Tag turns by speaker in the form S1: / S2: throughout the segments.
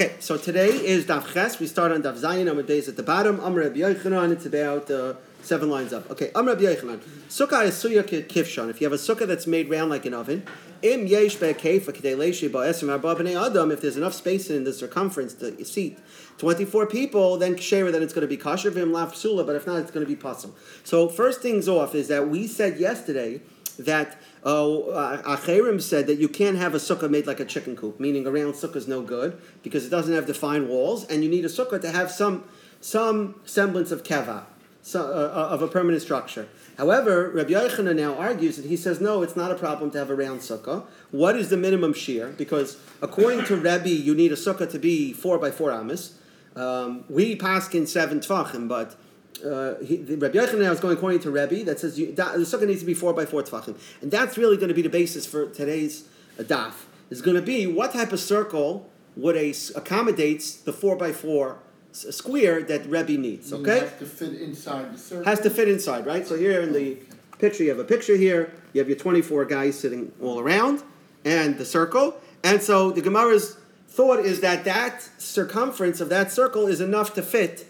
S1: Okay, so today is Daf Ches. We start on Daf Zayin Amud Beis at the bottom. Amr Rabbi Yochanan. It's about uh, seven lines up. Okay, Amr Rabbi Yochanan. Sukkah is suya kifshon. If you have a sukkah that's made round like an oven, im yesh be'kefa k'dei leishi ba'esrim arba b'nei adam. If there's enough space in the circumference to seat twenty-four people, then kshera, then it's going to be kosher v'im laf. But if not, it's going to be possible. So first things off is that we said yesterday that uh, Acherim said that you can't have a sukkah made like a chicken coop, meaning a round sukkah is no good because it doesn't have defined walls, and you need a sukkah to have some some semblance of keva, so, uh, uh, of a permanent structure. However, Rabbi Yochanan now argues that he says no, it's not a problem to have a round sukkah. What is the minimum shear? Because according to Rabbi, you need a sukkah to be four by four amas. Um, we paskin seven tefachim, but uh, he, the, Rabbi Yochanan is going according to Rebbe that says you, that, the sukkah needs to be four by four tefachim, and that's really going to be the basis for today's uh, daf. Is going to be what type of circle would a accommodates the four by four square that Rebbe needs. Okay,
S2: has to fit inside the circle.
S1: Has to fit inside, right? So here in the picture, you have a picture here. You have your twenty-four guys sitting all around, and the circle. And so the Gemara's thought is that that circumference of that circle is enough to fit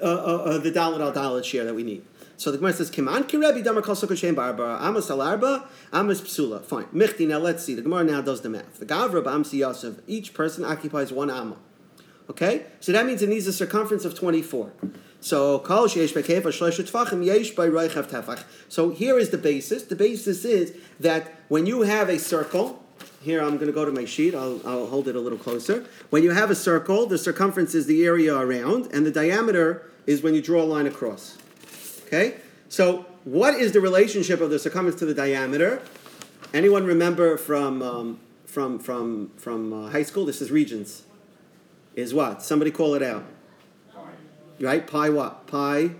S1: uh, uh, uh, the dalit al dalit share that we need. So the Gemara says, "Kiman ki Rebbe damar kol sukkah shem barba amos al arba amos psula." Fine. Michti. Now let's see. The Gemara now does the math. The gavra b'amsi yosef. Each person occupies one amma. Okay, so that means it needs a circumference of twenty-four. So kol sheish bekefa shlosh tefachim yesh by roichav tefach. So here is the basis. The basis is that when you have a circle. Here, I'm going to go to my sheet. I'll, I'll hold it a little closer. When you have a circle, the circumference is the area around, and the diameter is when you draw a line across. Okay? So, what is the relationship of the circumference to the diameter? Anyone remember from, um, from, from, from uh, high school? This is regions. Is what? Somebody call it out. Right? Pi what? Pi,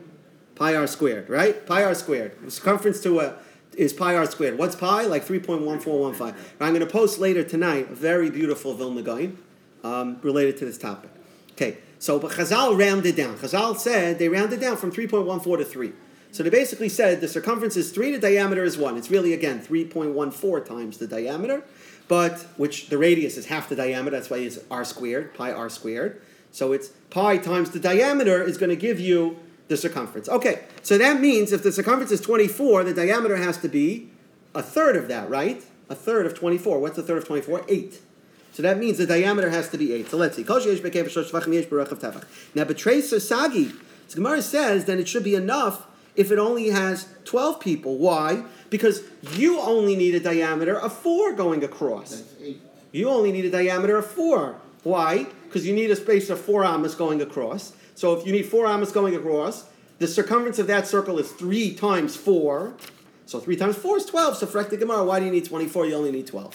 S1: pi r squared, right? Pi r squared. The circumference to a is pi r squared. What's pi? Like 3.1415. I'm going to post later tonight a very beautiful Vilna Gaon um, related to this topic. Okay, so but Chazal rounded down. Chazal said they rounded down from 3.14 to 3. So they basically said the circumference is 3, the diameter is 1. It's really, again, 3.14 times the diameter, but which the radius is half the diameter. That's why it's r squared, pi r squared. So it's pi times the diameter is going to give you the circumference. Okay, so that means if the circumference is 24, the diameter has to be a third of that, right? A third of 24. What's a third of 24? 8. So that means the diameter has to be 8. So let's see. Now, Betracer Sagi, so Gemara says then it should be enough if it only has 12 people. Why? Because you only need a diameter of 4 going across. You only need a diameter of 4. Why? Because you need a space of 4 amas going across. So if you need four amas going across, the circumference of that circle is three times four. So three times four is twelve. So the Gemara, why do you need twenty-four? You only need twelve.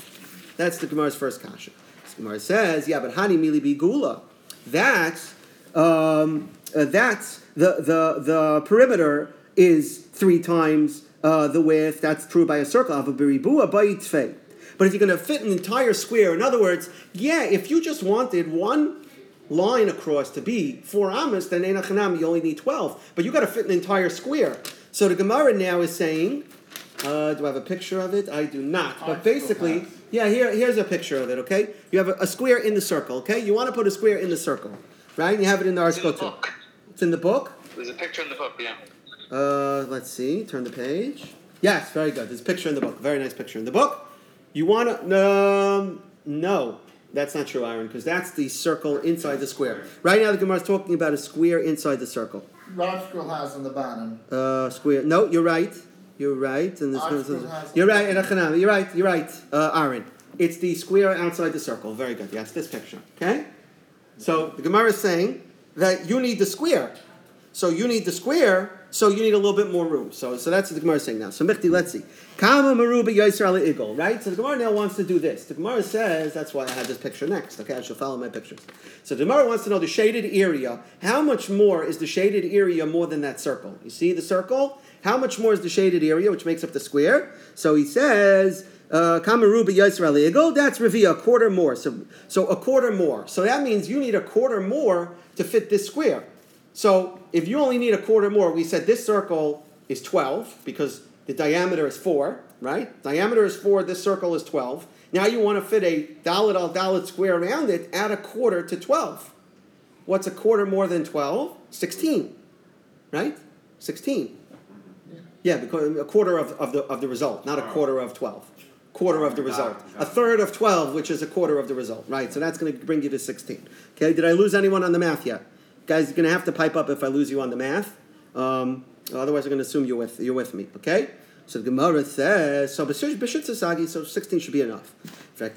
S1: That's the Gemara's first kasha. The Gemara says, yeah, but hani mili bigula. That's um, uh, that's the the the perimeter is three times uh, the width. That's true by a circle of a beribua by But if you're going to fit an entire square, in other words, yeah, if you just wanted one line across to be four amas, then enachanam you only need twelve. But you got to fit an entire square. So the Gemara now is saying, uh, do I have a picture of it? I do not. But basically, yeah, here, here's a picture of it. Okay, you have a, a, square in the circle. Okay, you want to put a square in the circle, right? You have it in the article too. It's in the book.
S3: There's a picture in the book. Yeah.
S1: Uh, let's see. Turn the page. Yes, very good. There's a picture in the book. Very nice picture in the book. You want to? Um, no. That's not true, Aaron, because that's the circle inside the square. Right now, the Gemara is talking about a square inside the circle.
S2: Rav has on the bottom.
S1: Uh, square. No, you're right. You're right. And this you're right. You're right. You're right, uh, Aaron. It's the square outside the circle. Very good. Yes, this picture. Okay. So the Gemara is saying that you need the square. So you need the square so you need a little bit more room. So, so that's what the Gemara is saying now. So Michti, let's see. Kama maruba yisrael igol, right? So the Gemara now wants to do this. The Gemara says, that's why I had this picture next. Okay, I shall follow my pictures. So the Gemara wants to know the shaded area. How much more is the shaded area more than that circle? You see the circle? How much more is the shaded area, which makes up the square? So he says, uh, Kamaruba Yisrael Igol, that's Revi, a quarter more. So, so a quarter more. So that means you need a quarter more to fit this square. So if you only need a quarter more, we said this circle is 12 because the diameter is 4, right? Diameter is 4, this circle is 12. Now you want to fit a dalit al dalit square around it, add a quarter to 12. What's a quarter more than 12? 16. Right? 16. Yeah, because a quarter of, of, the, of the result, not a quarter of 12. Quarter of the result. A third of 12, which is a quarter of the result. Right? So that's going to bring you to 16. Okay, did I lose anyone on the math yet? Guys, you're to have to pipe up if I lose you on the math. Um, otherwise, I'm to assume you're with, you're with me. Okay? So the Gemara says, so so 16 should be enough.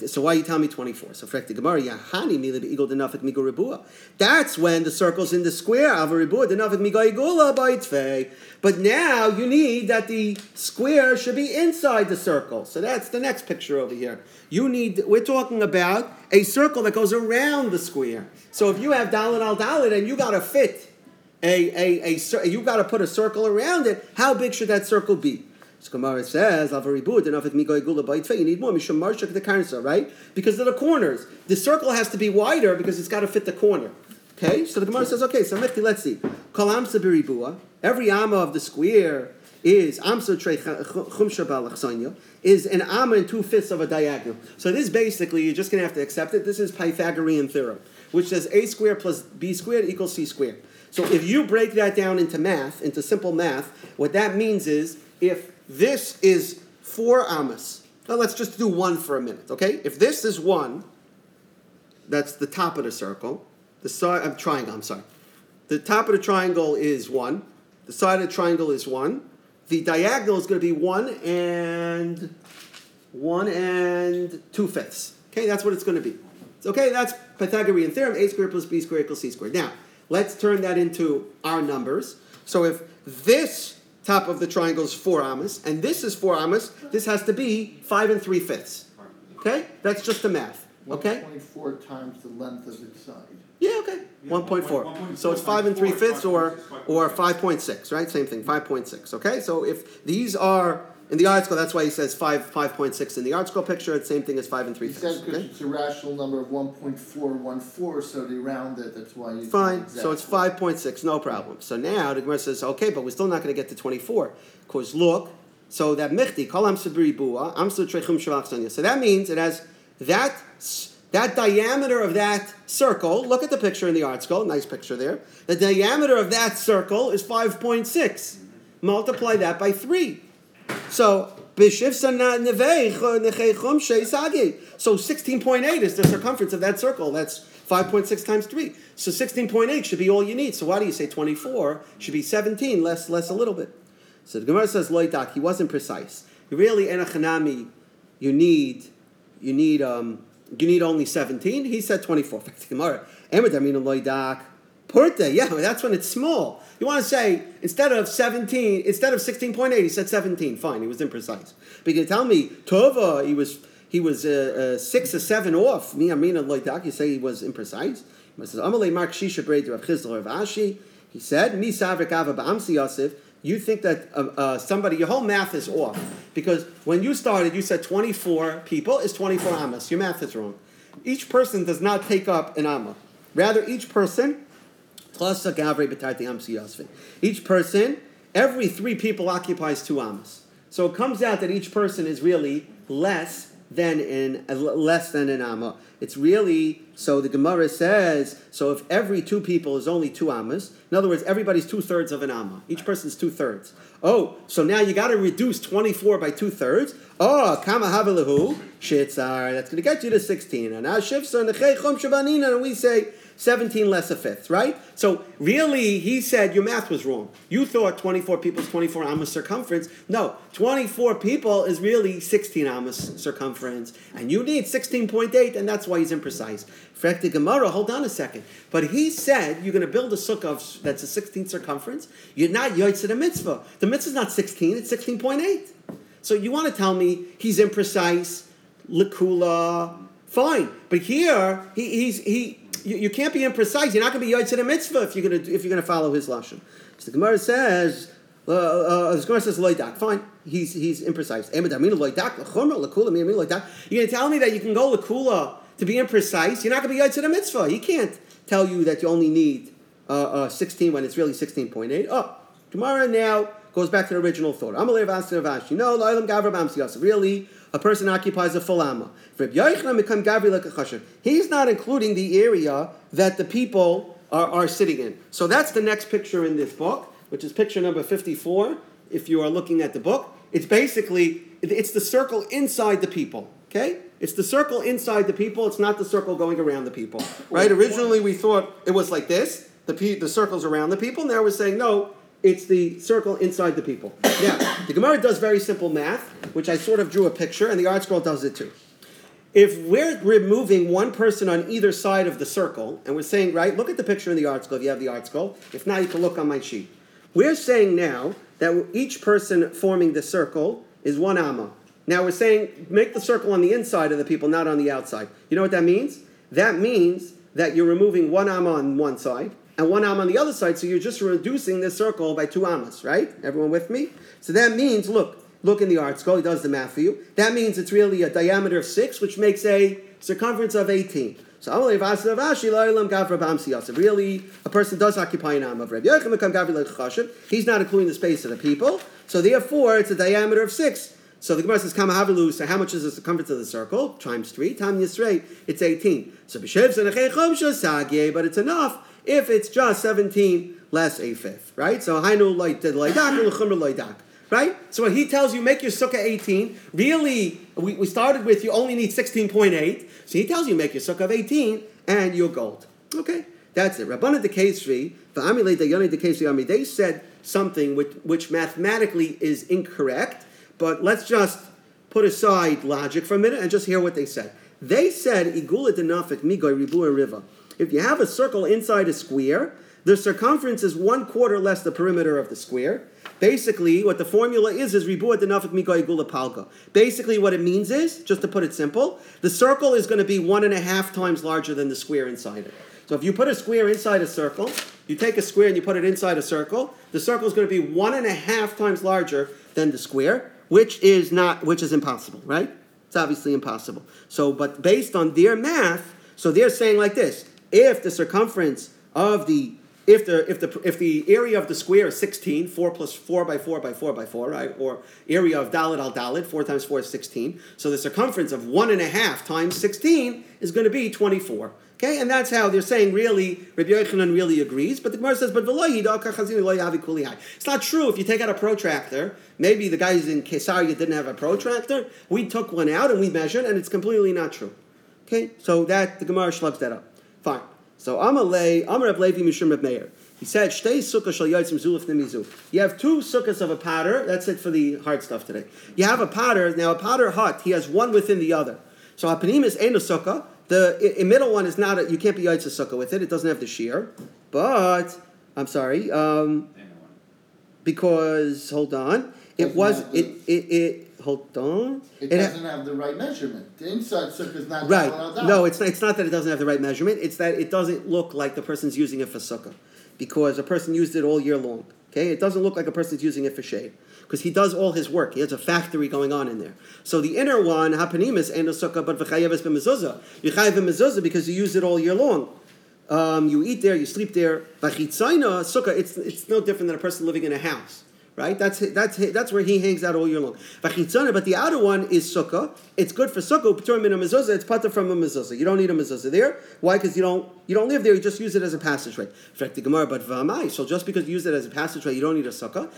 S1: So why are you tell me 24? So the Gemara, Yahani mili be'igol denafik migo ribua. That's when the circle's in the square, ava ribua denafik migo igula baitzvei. But now you need that the square should be inside the circle. So that's the next picture over here. You need, we're talking about a circle that goes around the square. So if you have dalit al dalit and you got to fit a, a, a, you got to put a circle around it, how big should that circle be? So Gemara says, "Avaribud enough with migoy gula You need more mishum the karnsa, right? Because of the corners. The circle has to be wider because it's got to fit the corner. Okay, so the Gemara says, okay, so let's see. Kol amsa beribua. Every amma of the square is amsa is an amma and two fifths of a diagonal. So this basically you're just to have to accept it. This is Pythagorean theorem, which says a squared plus b squared equals c squared. So if you break that down into math, into simple math, what that means is if this is four amas. Now let's just do one for a minute, okay? If this is one, that's the top of the circle. The side of triangle, I'm sorry. The top of the triangle is one. The side of the triangle is one. The diagonal is going to be one and one and two fifths. Okay, that's what it's going to be. Okay, that's Pythagorean theorem. A squared plus b squared equals c squared. Now, let's turn that into our numbers. So if this top of the triangle is four amas, and this is four amas. This has to be five and three fifths. Okay, that's just the math. Okay.
S2: One point four times the length of its side.
S1: Yeah. Okay. Yeah, one point four. So it's five and three fifths, or or five point six, right? Same thing. Five point six. Okay. So if these are in the ArtScroll, that's why he says five five point six in the ArtScroll picture. It's the same thing as five and three. He
S2: says because okay? it's a rational number of one point four one four, so they round it. That's why you.
S1: Fine. So it's five point six, no problem. So now the Gemara says, okay, but we're still not going to get to twenty four. Because look, so that michti kol sabri bua amsu trechum shavach Sanya. So that means it has that that diameter of that circle. Look at the picture in the ArtScroll. Nice picture there. The diameter of that circle is five point six. Multiply that by three. So so 16.8 is the circumference of that circle. That's 5.6 times 3. So 16.8 should be all you need. So why do you say 24? Should be 17, less less a little bit. So the Gemara says loidak, he wasn't precise. Really enachanami, you need you need um, you need only 17. He said 24. Gemara, loidak. Yeah, that's when it's small. You want to say, instead of 17, instead of 16.8, he said 17. Fine, he was imprecise. But you tell me, Tova, he was he was uh, uh, six or seven off. Me, Amina, Loidak, you say he was imprecise. He says, Mark. He said, Mi Savrik Ava Ba'amsi Yosef. You think that uh, uh, somebody, your whole math is off. Because when you started, you said 24 people is 24 amas. Your math is wrong. Each person does not take up an amma. Rather, each person Each person, every three people occupies two amas. So it comes out that each person is really less than in uh, less than an amma. It's really so the Gemara says so if every two people is only two amas, in other words, everybody's two thirds of an amma. Each person's two thirds. Oh, so now you got to reduce twenty four by two thirds. Oh, kama havelahu shitzar. That's going to get you to sixteen. And now shabanina, and we say 17 less a fifth, right? So really, he said your math was wrong. You thought 24 people is 24 amas circumference. No, 24 people is really 16 amas circumference. And you need 16.8, and that's why he's imprecise. Frekti Gemara, hold on a second. But he said you're going to build a sukkah that's a 16 circumference. You're not yoitz a mitzvah. The mitzvah is not 16, it's 16.8. So you want to tell me he's imprecise, likula, fine. But here, he, he's, he, you, you can't be imprecise. You're not going to be yotzei a mitzvah if you're going to if you're going to follow his lashon. So the Gemara says. Uh, uh, the Gemara says loidak. Fine, he's he's imprecise. You're going to tell me that you can go lakula to be imprecise. You're not going to be yotzei a mitzvah. He can't tell you that you only need uh, uh, 16 when it's really 16.8. Oh, Gemara now goes back to the original thought. Amalei Rav Ashi. No, Loilam Gavra Bamsiyasa. Really, a person occupies a full amma. He's not including the area that the people are, are sitting in. So that's the next picture in this book, which is picture number 54, if you are looking at the book. It's basically, it's the circle inside the people, okay? It's the circle inside the people, it's not the circle going around the people, right? Originally we thought it was like this, the, the circle's around the people, now we're saying, no, it's the circle inside the people. Now, the Gemara does very simple math, which I sort of drew a picture, and the ArtScroll does it too. If we're removing one person on either side of the circle, and we're saying, right, look at the picture in the ArtScroll if you have the ArtScroll. If not, you can look on my sheet. We're saying now that each person forming the circle is one amma. Now we're saying make the circle on the inside of the people, not on the outside. You know what that means? That means that you're removing one amma on one side and one am on the other side, so you're just reducing this circle by two amas, right? Everyone with me? So that means, look, look in the ArtScroll, he does the math for you. That means it's really a diameter of six, which makes a circumference of 18. So really, a person does occupy an am of Reb He's not including the space of the people. So therefore, it's a diameter of six. So the Gemara says, Kama so how much is the circumference of the circle? Times three, times Yisrei, it's 18. So but it's enough if it's just 17 less a fifth, right? So hainu loidak right? So when he tells you make your sukkah 18, really, we, we started with you only need 16.8. So he tells you make your sukkah of 18 and you're gold. Okay, that's it. Rabbana de Kesri, de they said something which, which mathematically is incorrect, but let's just put aside logic for a minute and just hear what they said. They said, Igula denafik migoy ribu riva. If you have a circle inside a square, the circumference is one quarter less the perimeter of the square. Basically, what the formula is is ribuat denafik mikoy gula palka. Basically, what it means is, just to put it simple, the circle is going to be one and a half times larger than the square inside it. So if you put a square inside a circle, you take a square and you put it inside a circle, the circle is going to be one and a half times larger than the square, which is not, which is impossible, right? It's obviously impossible. So, but based on their math, so they're saying like this: if the circumference of the if the if the if the area of the square is 16, 4 plus 4 by 4 by 4 by 4, right? Or area of dalit al dalit, 4 times 4 is 16. So the circumference of one and a half times 16 is going to be 24. Okay, and that's how they're saying really, Rabbi Yochanan really agrees, but the Gemara says, but it's not true. If you take out a protractor, maybe the guys in Kesaria didn't have a protractor, we took one out and we measured, and it's completely not true. Okay, so that, the Gemara schleps that up. Fine. So Amalei, Amar Reb Levi Mishum Reb Meir. He said, Shtei sukkah shal yotzim zulif nemizu. You have two sukkahs of a potter. That's it for the hard stuff today. You have a potter. Now a potter hut, he has one within the other. So a panim is ain't a sukkah. The i- middle one is not a, you can't be yotz sukkah with it. It doesn't have the shear. But, I'm sorry, um, because, hold on. It was, it, it, it, hold on.
S2: It
S1: It
S2: doesn't have the right measurement. The inside sukkah is not
S1: Right. No, it's not, it's not that it doesn't have the right measurement. It's that it doesn't look like the person's using it for sukkah, because a person used it all year long. Okay, it doesn't look like a person's using it for shade, because he does all his work. He has a factory going on in there. So the inner one, hapanimis, ain't a sukkah, but v'chayeves b'mezuzah. You chayev b'mezuzah because you use it all year long. Um, you eat there, you sleep there. V'chitzayna sukkah. It's it's no different than a person living in a house. Right? That's that's that's where he hangs out all year long. But the outer one is sukkah. It's good for sukkah. It's pata from a mezuzah. You don't need a mezuzah there. Why? Because you don't you don't live there. You just use it as a passageway. But v'amai. So just because you use it as a passageway, you don't need a sukkah.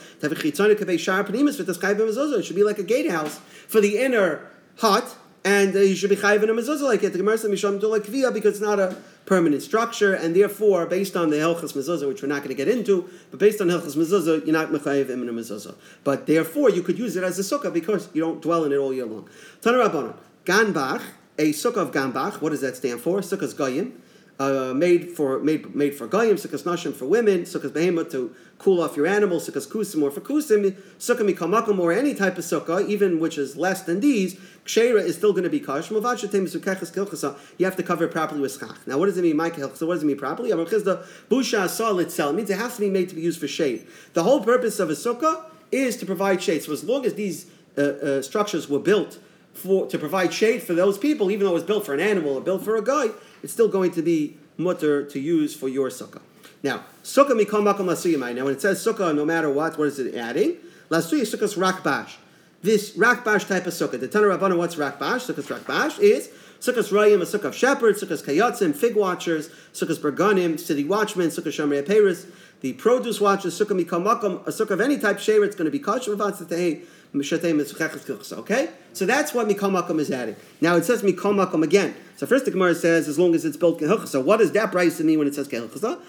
S1: It should be like a gatehouse for the inner hut, and uh, you should be chayiv in a mezuzah like it. The Gemara says misham do like kviyah because it's not a permanent structure, and therefore, based on the Hilchas Mezuzah, which we're not going to get into, but based on Hilchas Mezuzah, you're not Mechayiv in a Mezuzah. But therefore, you could use it as a sukkah because you don't dwell in it all year long. Tana Rabbanon, Ganbach, a sukkah of Ganbach, what does that stand for? Sukkah's Goyim. Uh, made for made made for goyim, sukkahs nashim for women, sukkahs behema to cool off your animals, sukkahs kusim or for kusim, sukkah mikamakum or any type of sukkah, even which is less than these, kshera is still going to be kash. You have to cover it properly with schach. Now, what does it mean, Mike? So, what does it mean properly? The busha asal itself means it has to be made to be used for shade. The whole purpose of a sukkah is to provide shade. So, as long as these uh, uh, structures were built for to provide shade for those people, even though it was built for an animal or built for a guy, it's still going to be mutter to use for your sukkah. Now, sukkah mikol makom lasuyimai. Now, when it says sukkah, no matter what, what is it adding? Lasuya sukkah's rakbash. This rakbash type of sukkah. The Tanur Rabbana, what's rakbash? Sukkah's rakbash is sukkah's rayim, a sukkah of shepherds, sukkah's kayotzim, fig watchers, sukkah's berganim, city watchmen, sukkah shomer peris, the produce watchers, sukkah mikol makom, a sukkah of any type sherer, it's going to be kosher Okay? So that's what Mikol Makom is adding. Now it says Mikol Makom again. So first the Gemara says, as long as it's built Kehilchasa. What does that price mean when it says Kehilchasa?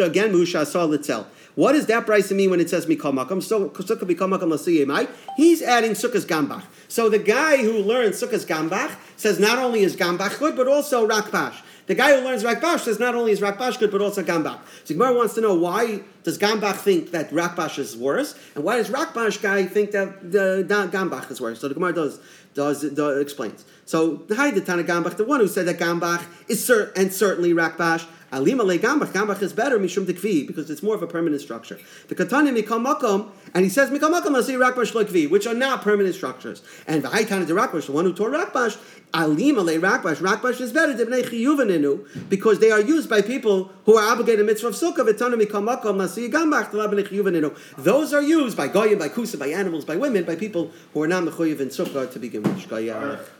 S1: Again, Musha Sol itself. What does that price to mean when it says Mikol Makom? So Sukkah Mikol Makom Lasiyemai. He's adding Sukkah's Gambach. So the guy who learns Sukkah's Gambach says not only is Gambach good, but also Rakbash. The guy who learns Rakbash says not only is Rakbash good, but also Gambach. So Gemara wants to know why does Gambach think that Rakbash is worse, and why does Rakbash guy think that the, the Gambach is worse? So the Gemara does does, does explains. So the the Tana Gambach, the one who said that Gambach is and certainly Rakbash. Alima le Gambach. Gambach is better mishum tekvi because it's more of a permanent structure. The Katani mikam makom, and he says mikam makom asi Rakbash lekvi, which are not permanent structures. And the Haitana de Rakbash, the one who tore Rakbash, Alima le Rakbash. Rakbash is better than chiyuvaninu because they are used by people who are obligated mitzvah of sukkah. V'tana mikam makom asi Gambach chiyuvaninu. Those are used by goyim, by kusa, by animals, by women, by people who are not mechuyev in sukkah to begin with.